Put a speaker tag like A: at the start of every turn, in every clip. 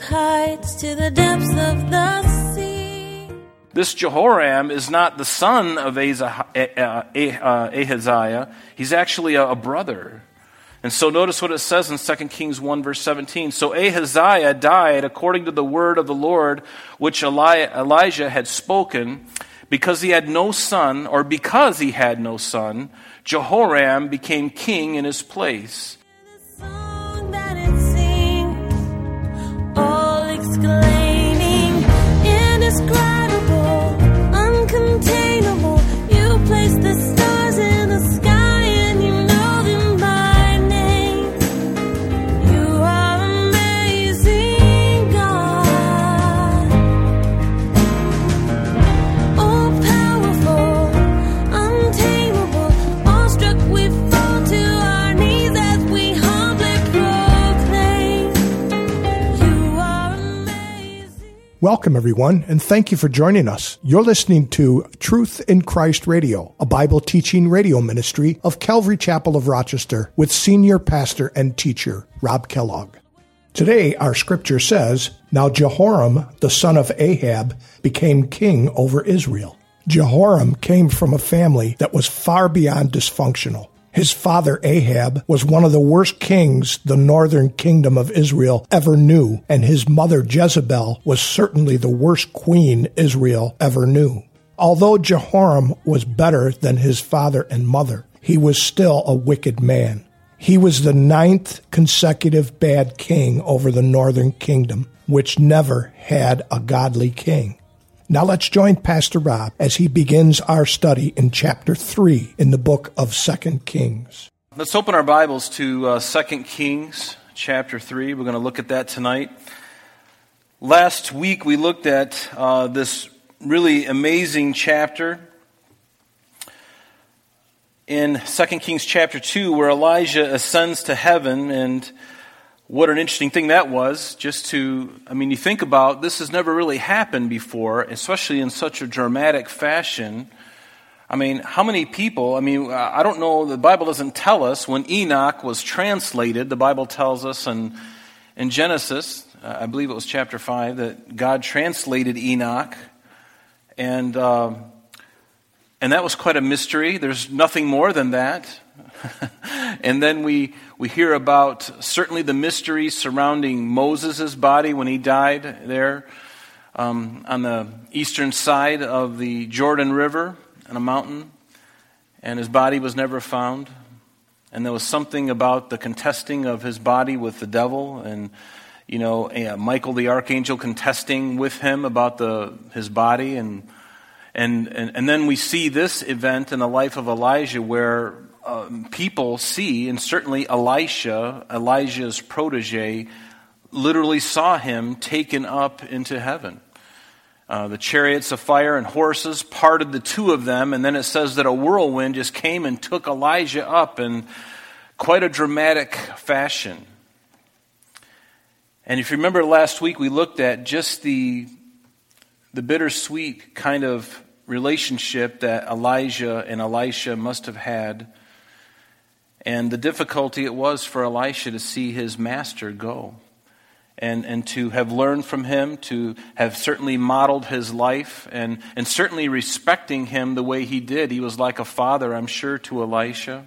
A: wild heights to the depths of the sea.
B: This Jehoram is not the son of Aza- uh, uh, Ahaziah, he's actually a brother. And so notice what it says in 2 Kings 1, verse 17. So Ahaziah died according to the word of the Lord, which Elijah had spoken. Because he had no son, or because he had no son, Jehoram became king in his place.
A: All
C: Welcome, everyone, and thank you for joining us. You're listening to Truth in Christ Radio, a Bible teaching radio ministry of Calvary Chapel of Rochester with senior pastor and teacher Rob Kellogg. Today, our scripture says, Now Jehoram, the son of Ahab, became king over Israel. Jehoram came from a family that was far beyond dysfunctional. His father Ahab was one of the worst kings the northern kingdom of Israel ever knew, and his mother Jezebel was certainly the worst queen Israel ever knew. Although Jehoram was better than his father and mother, he was still a wicked man. He was the ninth consecutive bad king over the northern kingdom, which never had a godly king. Now let's join Pastor Rob as he begins our study in chapter 3 in the book of 2 Kings.
B: Let's open our Bibles to uh, 2 Kings chapter 3. We're going to look at that tonight. Last week we looked at uh, this really amazing chapter in 2 Kings chapter 2 where Elijah ascends to heaven and what an interesting thing that was just to i mean you think about this has never really happened before especially in such a dramatic fashion. I mean how many people i mean i don't know the bible doesn't tell us when enoch was translated. The bible tells us in, in genesis uh, i believe it was chapter 5 that god translated enoch. And um, and that was quite a mystery. There's nothing more than that. And then we, we hear about certainly the mystery surrounding Moses' body when he died there um, on the eastern side of the Jordan River on a mountain, and his body was never found. And there was something about the contesting of his body with the devil, and you know, uh, Michael the archangel contesting with him about the, his body, and, and, and, and then we see this event in the life of Elijah where um, people see, and certainly Elisha, Elijah's protege, literally saw him taken up into heaven. Uh, the chariots of fire and horses parted the two of them, and then it says that a whirlwind just came and took Elijah up in quite a dramatic fashion. And if you remember last week, we looked at just the, the bittersweet kind of relationship that Elijah and Elisha must have had and the difficulty it was for Elisha to see his master go and, and to have learned from him, to have certainly modeled his life, and, and certainly respecting him the way he did. He was like a father, I'm sure, to Elisha.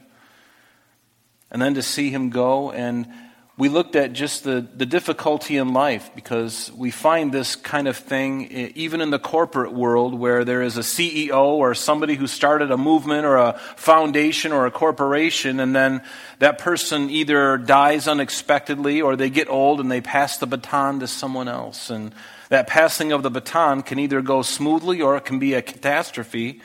B: And then to see him go and we looked at just the, the difficulty in life because we find this kind of thing even in the corporate world where there is a CEO or somebody who started a movement or a foundation or a corporation, and then that person either dies unexpectedly or they get old and they pass the baton to someone else. And that passing of the baton can either go smoothly or it can be a catastrophe.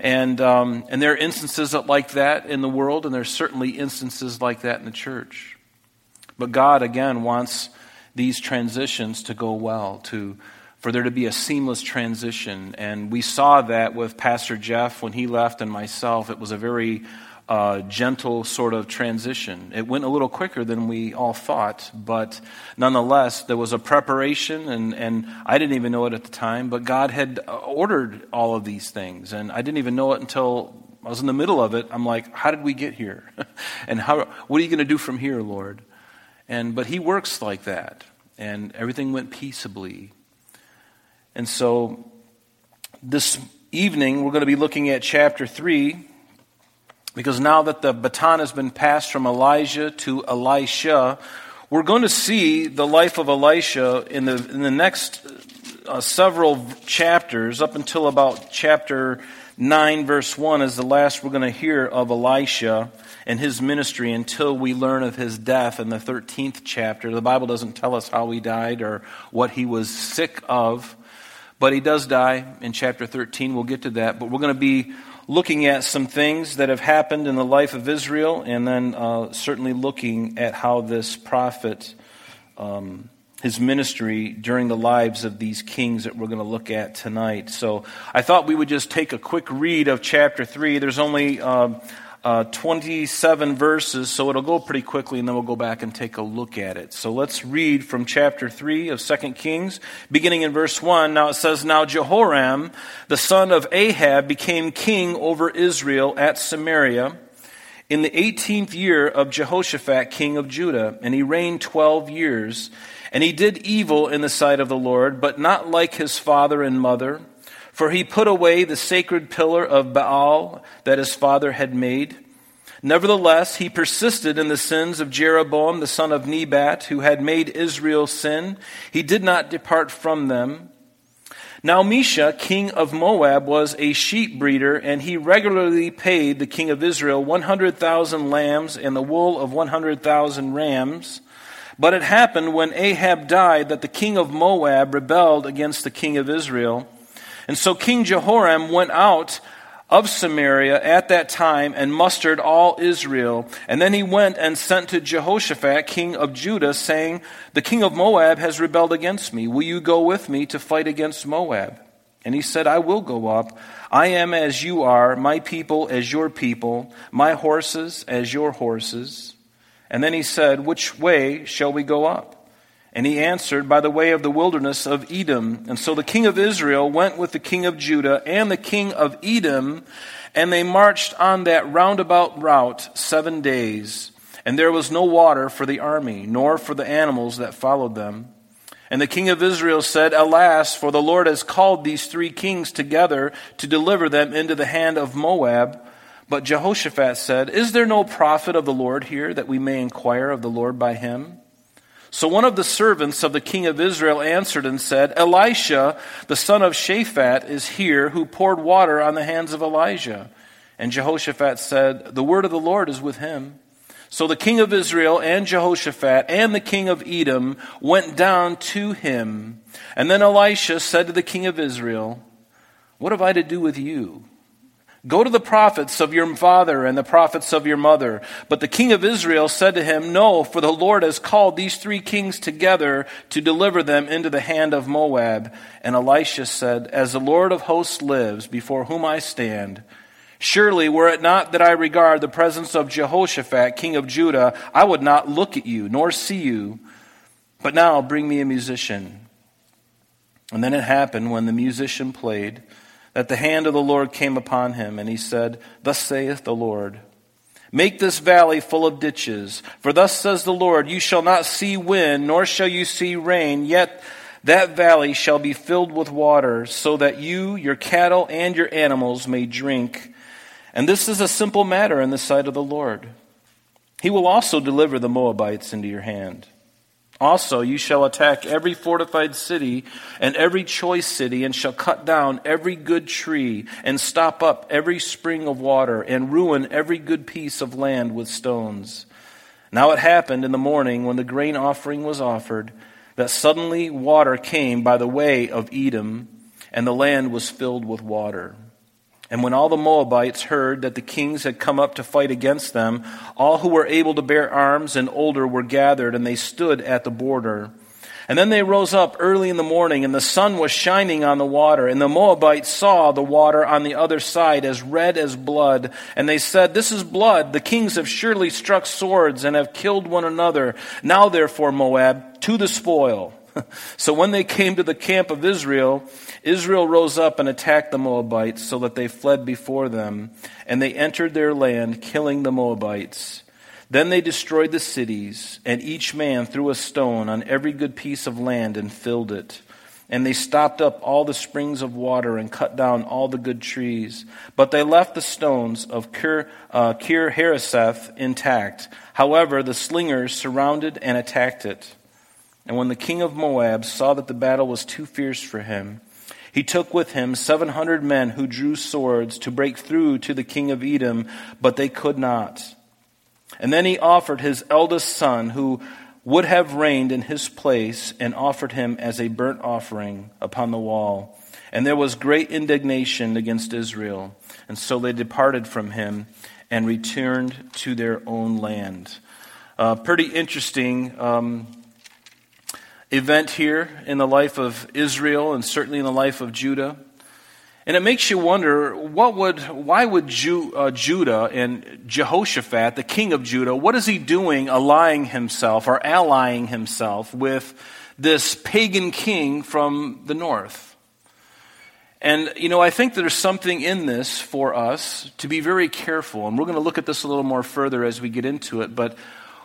B: And, um, and there are instances like that in the world, and there's certainly instances like that in the church. But God, again, wants these transitions to go well, to, for there to be a seamless transition. And we saw that with Pastor Jeff when he left and myself. It was a very uh, gentle sort of transition. It went a little quicker than we all thought, but nonetheless, there was a preparation, and, and I didn't even know it at the time, but God had ordered all of these things. And I didn't even know it until I was in the middle of it. I'm like, how did we get here? and how, what are you going to do from here, Lord? And, but he works like that. and everything went peaceably. And so this evening we're going to be looking at chapter 3 because now that the baton has been passed from Elijah to Elisha, we're going to see the life of Elisha in the, in the next uh, several chapters, up until about chapter 9, verse 1, is the last we're going to hear of Elisha and his ministry until we learn of his death in the 13th chapter. The Bible doesn't tell us how he died or what he was sick of, but he does die in chapter 13. We'll get to that. But we're going to be looking at some things that have happened in the life of Israel and then uh, certainly looking at how this prophet. Um, his ministry during the lives of these kings that we're going to look at tonight. So I thought we would just take a quick read of chapter 3. There's only uh, uh, 27 verses, so it'll go pretty quickly, and then we'll go back and take a look at it. So let's read from chapter 3 of 2 Kings, beginning in verse 1. Now it says, Now Jehoram, the son of Ahab, became king over Israel at Samaria in the 18th year of Jehoshaphat, king of Judah, and he reigned 12 years. And he did evil in the sight of the Lord, but not like his father and mother. For he put away the sacred pillar of Baal that his father had made. Nevertheless, he persisted in the sins of Jeroboam the son of Nebat, who had made Israel sin. He did not depart from them. Now Mesha, king of Moab, was a sheep breeder, and he regularly paid the king of Israel 100,000 lambs and the wool of 100,000 rams. But it happened when Ahab died that the king of Moab rebelled against the king of Israel. And so King Jehoram went out of Samaria at that time and mustered all Israel. And then he went and sent to Jehoshaphat, king of Judah, saying, The king of Moab has rebelled against me. Will you go with me to fight against Moab? And he said, I will go up. I am as you are, my people as your people, my horses as your horses. And then he said, Which way shall we go up? And he answered, By the way of the wilderness of Edom. And so the king of Israel went with the king of Judah and the king of Edom, and they marched on that roundabout route seven days. And there was no water for the army, nor for the animals that followed them. And the king of Israel said, Alas, for the Lord has called these three kings together to deliver them into the hand of Moab. But Jehoshaphat said, Is there no prophet of the Lord here that we may inquire of the Lord by him? So one of the servants of the king of Israel answered and said, Elisha, the son of Shaphat, is here, who poured water on the hands of Elijah. And Jehoshaphat said, The word of the Lord is with him. So the king of Israel and Jehoshaphat and the king of Edom went down to him. And then Elisha said to the king of Israel, What have I to do with you? Go to the prophets of your father and the prophets of your mother. But the king of Israel said to him, No, for the Lord has called these three kings together to deliver them into the hand of Moab. And Elisha said, As the Lord of hosts lives, before whom I stand, surely were it not that I regard the presence of Jehoshaphat, king of Judah, I would not look at you, nor see you. But now bring me a musician. And then it happened when the musician played that the hand of the Lord came upon him, and he said, Thus saith the Lord. Make this valley full of ditches. For thus says the Lord, You shall not see wind, nor shall you see rain, yet that valley shall be filled with water, so that you, your cattle, and your animals may drink. And this is a simple matter in the sight of the Lord. He will also deliver the Moabites into your hand. Also, you shall attack every fortified city and every choice city, and shall cut down every good tree, and stop up every spring of water, and ruin every good piece of land with stones. Now it happened in the morning when the grain offering was offered, that suddenly water came by the way of Edom, and the land was filled with water. And when all the Moabites heard that the kings had come up to fight against them, all who were able to bear arms and older were gathered, and they stood at the border. And then they rose up early in the morning, and the sun was shining on the water. And the Moabites saw the water on the other side as red as blood. And they said, This is blood. The kings have surely struck swords and have killed one another. Now, therefore, Moab, to the spoil. so when they came to the camp of Israel, Israel rose up and attacked the Moabites so that they fled before them, and they entered their land, killing the Moabites. Then they destroyed the cities, and each man threw a stone on every good piece of land and filled it. And they stopped up all the springs of water and cut down all the good trees. But they left the stones of Kir, uh, Kir intact. However, the slingers surrounded and attacked it. And when the king of Moab saw that the battle was too fierce for him, he took with him 700 men who drew swords to break through to the king of Edom, but they could not. And then he offered his eldest son, who would have reigned in his place, and offered him as a burnt offering upon the wall. And there was great indignation against Israel. And so they departed from him and returned to their own land. Uh, pretty interesting um, event here in the life of Israel and certainly in the life of Judah. And it makes you wonder what would, why would Ju, uh, Judah and Jehoshaphat, the king of Judah, what is he doing allying himself or allying himself with this pagan king from the north? And, you know, I think there's something in this for us to be very careful. And we're going to look at this a little more further as we get into it. But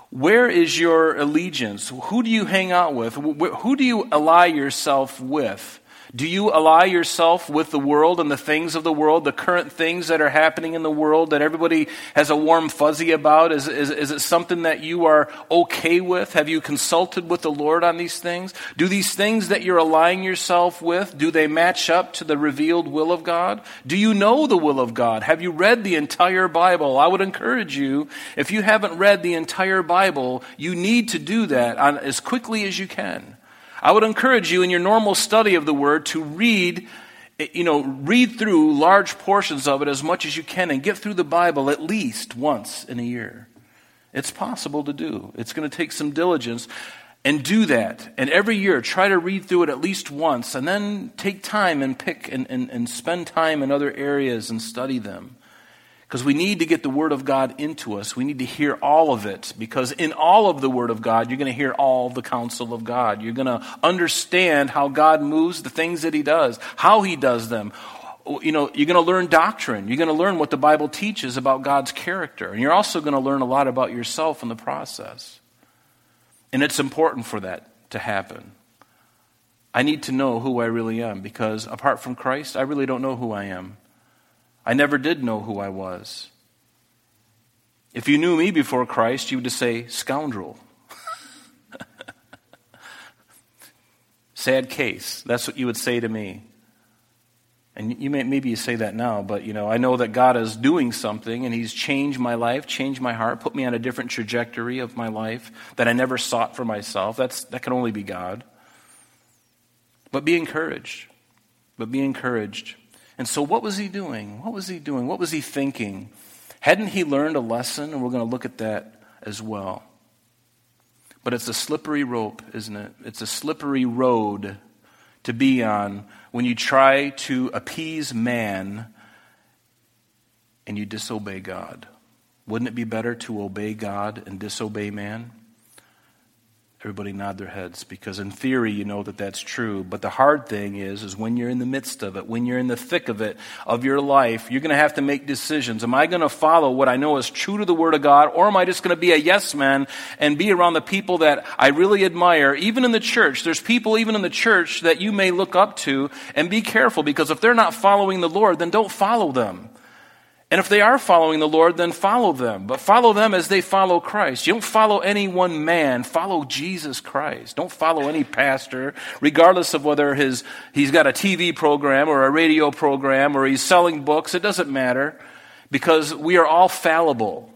B: where is your allegiance? Who do you hang out with? Who do you ally yourself with? Do you ally yourself with the world and the things of the world, the current things that are happening in the world that everybody has a warm fuzzy about? Is, is, is it something that you are okay with? Have you consulted with the Lord on these things? Do these things that you're allying yourself with, do they match up to the revealed will of God? Do you know the will of God? Have you read the entire Bible? I would encourage you, if you haven't read the entire Bible, you need to do that on, as quickly as you can. I would encourage you in your normal study of the Word to read, you know, read through large portions of it as much as you can and get through the Bible at least once in a year. It's possible to do. It's going to take some diligence. And do that. And every year, try to read through it at least once, and then take time and pick and, and, and spend time in other areas and study them. Because we need to get the Word of God into us. We need to hear all of it. Because in all of the Word of God, you're going to hear all the counsel of God. You're going to understand how God moves, the things that He does, how He does them. You know, you're going to learn doctrine. You're going to learn what the Bible teaches about God's character. And you're also going to learn a lot about yourself in the process. And it's important for that to happen. I need to know who I really am because apart from Christ, I really don't know who I am. I never did know who I was. If you knew me before Christ, you would say, scoundrel. Sad case. That's what you would say to me. And you may, maybe you say that now, but you know, I know that God is doing something and He's changed my life, changed my heart, put me on a different trajectory of my life that I never sought for myself. That's, that can only be God. But be encouraged. But be encouraged. And so, what was he doing? What was he doing? What was he thinking? Hadn't he learned a lesson? And we're going to look at that as well. But it's a slippery rope, isn't it? It's a slippery road to be on when you try to appease man and you disobey God. Wouldn't it be better to obey God and disobey man? Everybody nod their heads because in theory you know that that's true. But the hard thing is, is when you're in the midst of it, when you're in the thick of it, of your life, you're going to have to make decisions. Am I going to follow what I know is true to the Word of God, or am I just going to be a yes man and be around the people that I really admire? Even in the church, there's people even in the church that you may look up to and be careful because if they're not following the Lord, then don't follow them. And if they are following the Lord, then follow them. But follow them as they follow Christ. You don't follow any one man. Follow Jesus Christ. Don't follow any pastor, regardless of whether his, he's got a TV program or a radio program or he's selling books. It doesn't matter because we are all fallible.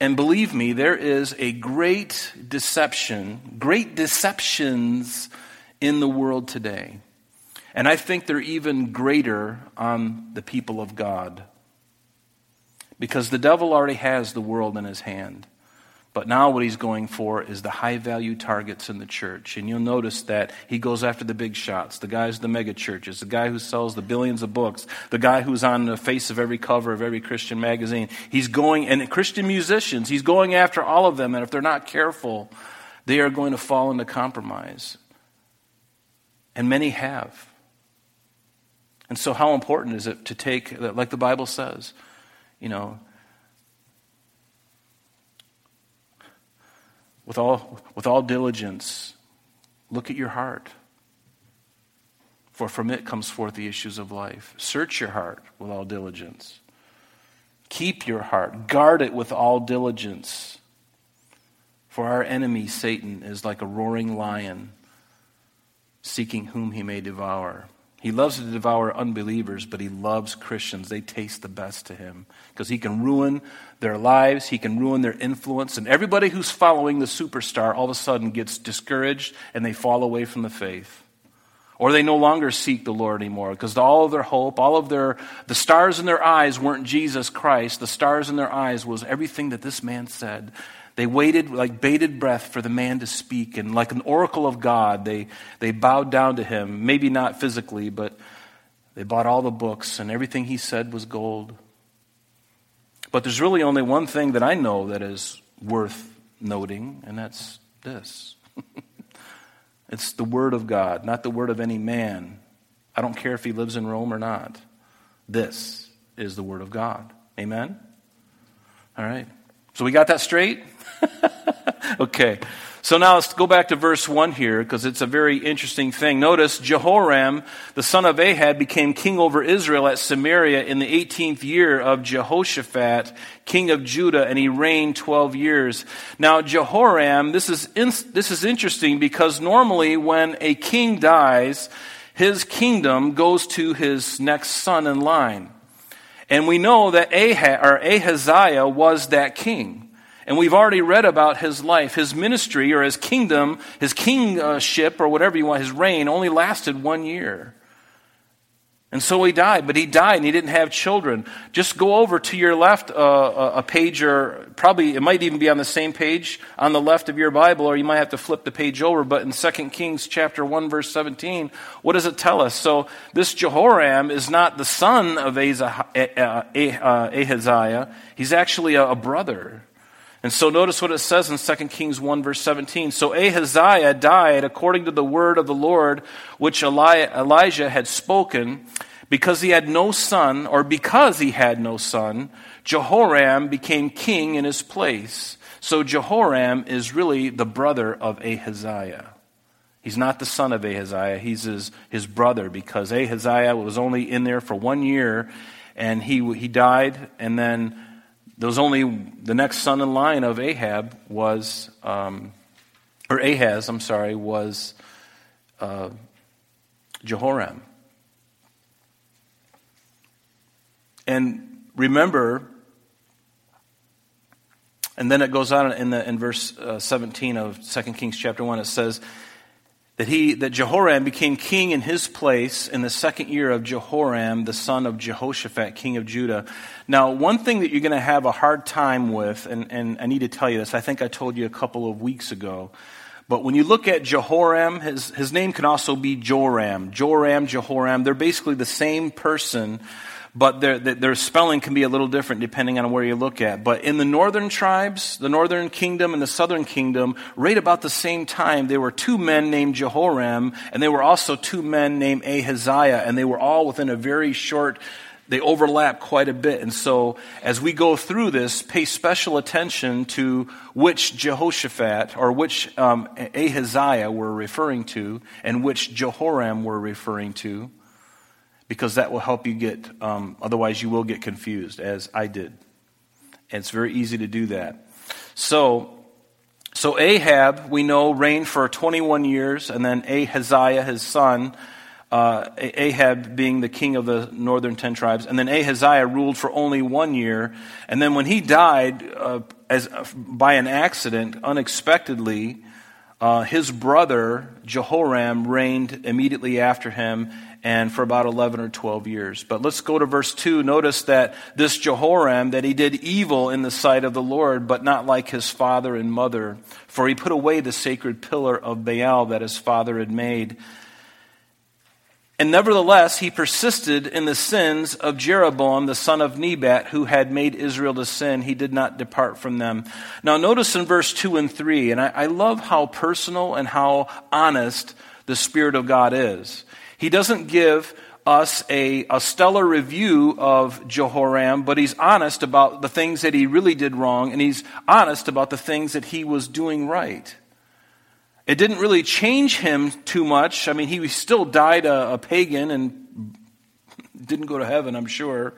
B: And believe me, there is a great deception, great deceptions in the world today. And I think they're even greater on the people of God. Because the devil already has the world in his hand. But now what he's going for is the high value targets in the church. And you'll notice that he goes after the big shots, the guys, the mega churches, the guy who sells the billions of books, the guy who's on the face of every cover of every Christian magazine. He's going, and Christian musicians, he's going after all of them. And if they're not careful, they are going to fall into compromise. And many have. And so, how important is it to take, like the Bible says, you know, with all, with all diligence, look at your heart. For from it comes forth the issues of life. Search your heart with all diligence. Keep your heart. Guard it with all diligence. For our enemy, Satan, is like a roaring lion, seeking whom he may devour. He loves to devour unbelievers, but he loves Christians. They taste the best to him because he can ruin their lives, he can ruin their influence, and everybody who's following the superstar all of a sudden gets discouraged and they fall away from the faith. Or they no longer seek the Lord anymore because all of their hope, all of their, the stars in their eyes weren't Jesus Christ. The stars in their eyes was everything that this man said. They waited like bated breath for the man to speak, and like an oracle of God, they, they bowed down to him. Maybe not physically, but they bought all the books, and everything he said was gold. But there's really only one thing that I know that is worth noting, and that's this. It's the Word of God, not the Word of any man. I don't care if he lives in Rome or not. This is the Word of God. Amen? All right. So we got that straight? okay. So now let's go back to verse 1 here because it's a very interesting thing. Notice Jehoram, the son of Ahab, became king over Israel at Samaria in the 18th year of Jehoshaphat, king of Judah, and he reigned 12 years. Now, Jehoram, this is, in, this is interesting because normally when a king dies, his kingdom goes to his next son in line. And we know that Ahab, or Ahaziah was that king. And we've already read about his life. His ministry or his kingdom, his kingship or whatever you want, his reign only lasted one year. And so he died, but he died and he didn't have children. Just go over to your left uh, a page, or probably it might even be on the same page on the left of your Bible, or you might have to flip the page over. But in 2 Kings chapter 1, verse 17, what does it tell us? So this Jehoram is not the son of Ahaziah, he's actually a brother. And so notice what it says in 2 Kings 1, verse 17. So Ahaziah died according to the word of the Lord which Elijah had spoken. Because he had no son, or because he had no son, Jehoram became king in his place. So Jehoram is really the brother of Ahaziah. He's not the son of Ahaziah, he's his, his brother because Ahaziah was only in there for one year and he, he died, and then there was only the next son in line of Ahab was, um, or Ahaz, I'm sorry, was uh, Jehoram. And remember, and then it goes on in, the, in verse uh, 17 of 2 Kings chapter 1, it says, that he that Jehoram became king in his place in the second year of Jehoram, the son of Jehoshaphat, king of Judah. Now, one thing that you're going to have a hard time with, and, and I need to tell you this, I think I told you a couple of weeks ago, but when you look at Jehoram, his, his name can also be Joram. Joram, Jehoram, they're basically the same person but their, their spelling can be a little different depending on where you look at. But in the northern tribes, the northern kingdom and the southern kingdom, right about the same time, there were two men named Jehoram, and there were also two men named Ahaziah, and they were all within a very short they overlap quite a bit. And so, as we go through this, pay special attention to which Jehoshaphat or which um, Ahaziah we're referring to and which Jehoram we're referring to because that will help you get, um, otherwise, you will get confused, as I did. And it's very easy to do that. So, so Ahab, we know, reigned for 21 years, and then Ahaziah, his son, uh, Ahab being the king of the northern ten tribes, and then Ahaziah ruled for only one year. And then when he died uh, as, uh, by an accident, unexpectedly, uh, his brother Jehoram reigned immediately after him, and for about 11 or 12 years. But let's go to verse 2. Notice that this Jehoram, that he did evil in the sight of the Lord, but not like his father and mother. For he put away the sacred pillar of Baal that his father had made. And nevertheless, he persisted in the sins of Jeroboam, the son of Nebat, who had made Israel to sin. He did not depart from them. Now, notice in verse 2 and 3, and I, I love how personal and how honest the Spirit of God is. He doesn't give us a, a stellar review of Jehoram, but he's honest about the things that he really did wrong, and he's honest about the things that he was doing right. It didn't really change him too much. I mean, he still died a, a pagan and didn't go to heaven, I'm sure.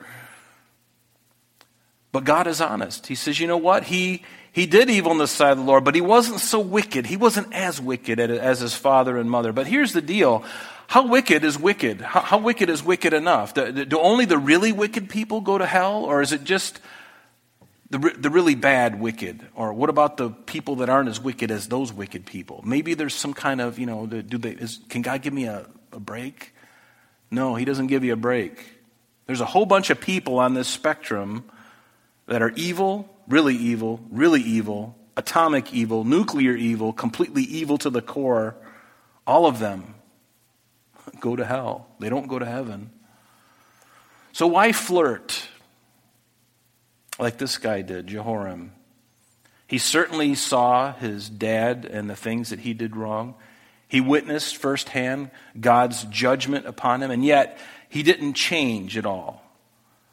B: But God is honest. He says, you know what? He, he did evil in the sight of the Lord, but he wasn't so wicked. He wasn't as wicked as his father and mother. But here's the deal how wicked is wicked? How, how wicked is wicked enough? Do, do, only the really wicked people go to hell? Or is it just the, the really bad wicked? Or what about the people that aren't as wicked as those wicked people? Maybe there's some kind of, you know, do they, is, can God give me a, a break? No, He doesn't give you a break. There's a whole bunch of people on this spectrum that are evil, really evil, really evil, atomic evil, nuclear evil, completely evil to the core. All of them go to hell. They don't go to heaven. So why flirt like this guy did, Jehoram? He certainly saw his dad and the things that he did wrong. He witnessed firsthand God's judgment upon him, and yet he didn't change at all.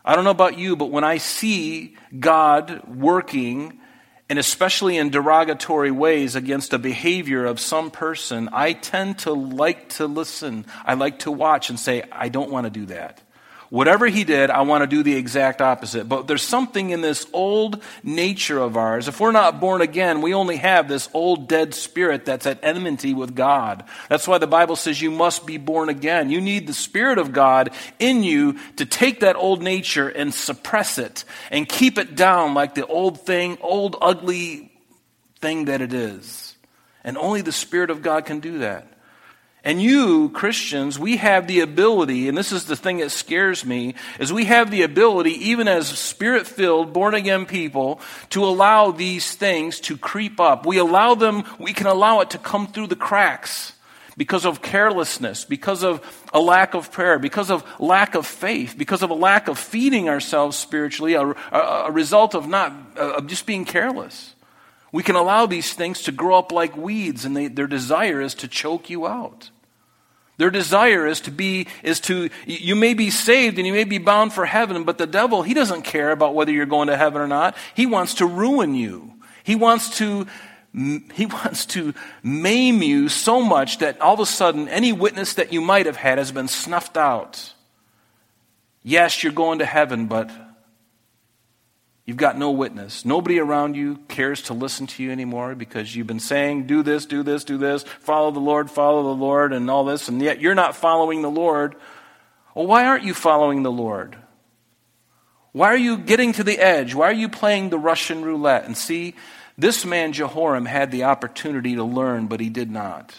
B: I don't know about you, but when I see God working and especially in derogatory ways against a behavior of some person, I tend to like to listen. I like to watch and say, I don't want to do that. Whatever he did, I want to do the exact opposite. But there's something in this old nature of ours. If we're not born again, we only have this old dead spirit that's at enmity with God. That's why the Bible says you must be born again. You need the Spirit of God in you to take that old nature and suppress it and keep it down like the old thing, old ugly thing that it is. And only the Spirit of God can do that. And you, Christians, we have the ability, and this is the thing that scares me, is we have the ability, even as spirit filled, born again people, to allow these things to creep up. We allow them, we can allow it to come through the cracks because of carelessness, because of a lack of prayer, because of lack of faith, because of a lack of feeding ourselves spiritually, a, a, a result of not, of just being careless. We can allow these things to grow up like weeds, and they, their desire is to choke you out. Their desire is to be, is to, you may be saved and you may be bound for heaven, but the devil, he doesn't care about whether you're going to heaven or not. He wants to ruin you. He wants to, he wants to maim you so much that all of a sudden any witness that you might have had has been snuffed out. Yes, you're going to heaven, but You've got no witness. Nobody around you cares to listen to you anymore because you've been saying, do this, do this, do this, follow the Lord, follow the Lord, and all this, and yet you're not following the Lord. Well, why aren't you following the Lord? Why are you getting to the edge? Why are you playing the Russian roulette? And see, this man Jehoram had the opportunity to learn, but he did not.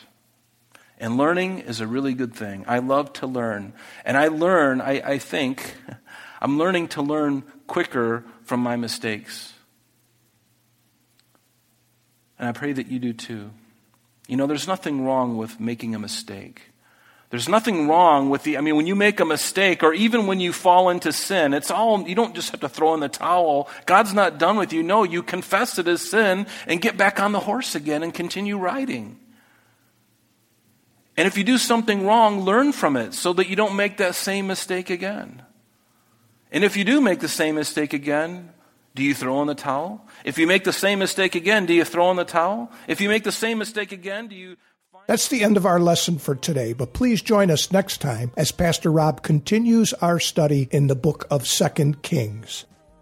B: And learning is a really good thing. I love to learn. And I learn, I, I think, I'm learning to learn quicker from my mistakes. And I pray that you do too. You know, there's nothing wrong with making a mistake. There's nothing wrong with the, I mean, when you make a mistake or even when you fall into sin, it's all, you don't just have to throw in the towel. God's not done with you. No, you confess it as sin and get back on the horse again and continue riding. And if you do something wrong, learn from it so that you don't make that same mistake again. And if you do make the same mistake again, do you throw in the towel? If you make the same mistake again, do you throw in the towel? If you make the same mistake again, do you.
C: That's the end of our lesson for today, but please join us next time as Pastor Rob continues our study in the book of Second Kings.